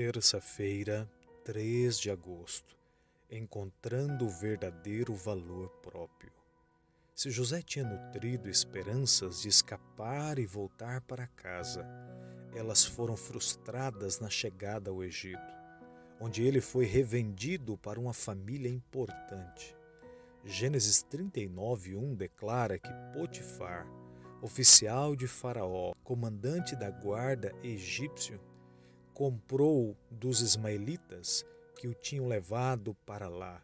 Terça-feira, 3 de agosto. Encontrando o verdadeiro valor próprio. Se José tinha nutrido esperanças de escapar e voltar para casa, elas foram frustradas na chegada ao Egito, onde ele foi revendido para uma família importante. Gênesis 39:1 declara que Potifar, oficial de Faraó, comandante da guarda egípcio, comprou dos ismaelitas que o tinham levado para lá.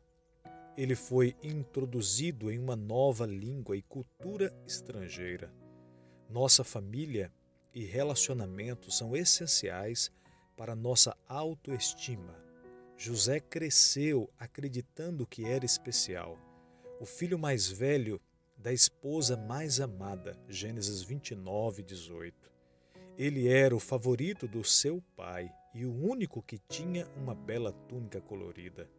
Ele foi introduzido em uma nova língua e cultura estrangeira. Nossa família e relacionamentos são essenciais para nossa autoestima. José cresceu acreditando que era especial. O filho mais velho da esposa mais amada, Gênesis 29, 18. Ele era o favorito do seu pai e o único que tinha uma bela túnica colorida.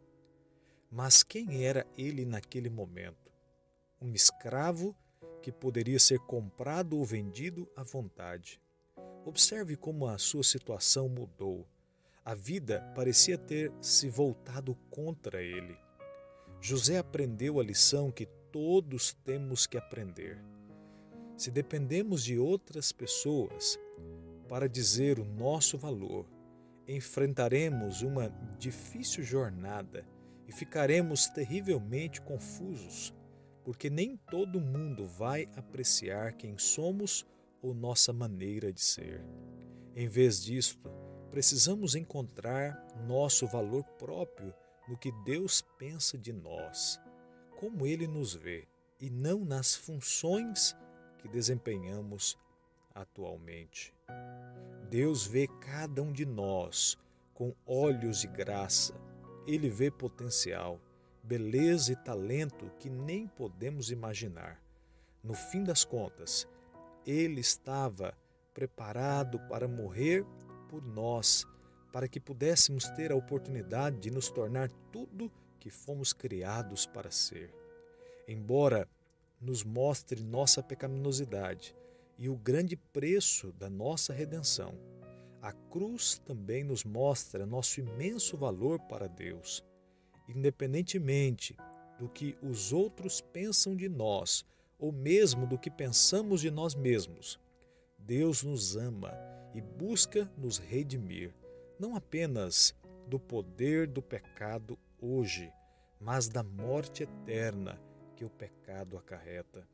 Mas quem era ele naquele momento? Um escravo que poderia ser comprado ou vendido à vontade. Observe como a sua situação mudou. A vida parecia ter se voltado contra ele. José aprendeu a lição que todos temos que aprender. Se dependemos de outras pessoas, para dizer o nosso valor, enfrentaremos uma difícil jornada e ficaremos terrivelmente confusos, porque nem todo mundo vai apreciar quem somos ou nossa maneira de ser. Em vez disto, precisamos encontrar nosso valor próprio no que Deus pensa de nós, como Ele nos vê, e não nas funções que desempenhamos atualmente. Deus vê cada um de nós com olhos de graça. Ele vê potencial, beleza e talento que nem podemos imaginar. No fim das contas, ele estava preparado para morrer por nós, para que pudéssemos ter a oportunidade de nos tornar tudo que fomos criados para ser. Embora nos mostre nossa pecaminosidade, e o grande preço da nossa redenção. A cruz também nos mostra nosso imenso valor para Deus. Independentemente do que os outros pensam de nós, ou mesmo do que pensamos de nós mesmos, Deus nos ama e busca nos redimir, não apenas do poder do pecado hoje, mas da morte eterna que o pecado acarreta.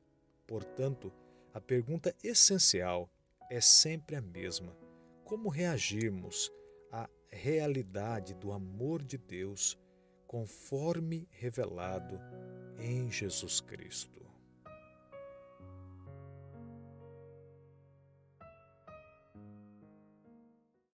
Portanto, a pergunta essencial é sempre a mesma: como reagirmos à realidade do amor de Deus conforme revelado em Jesus Cristo?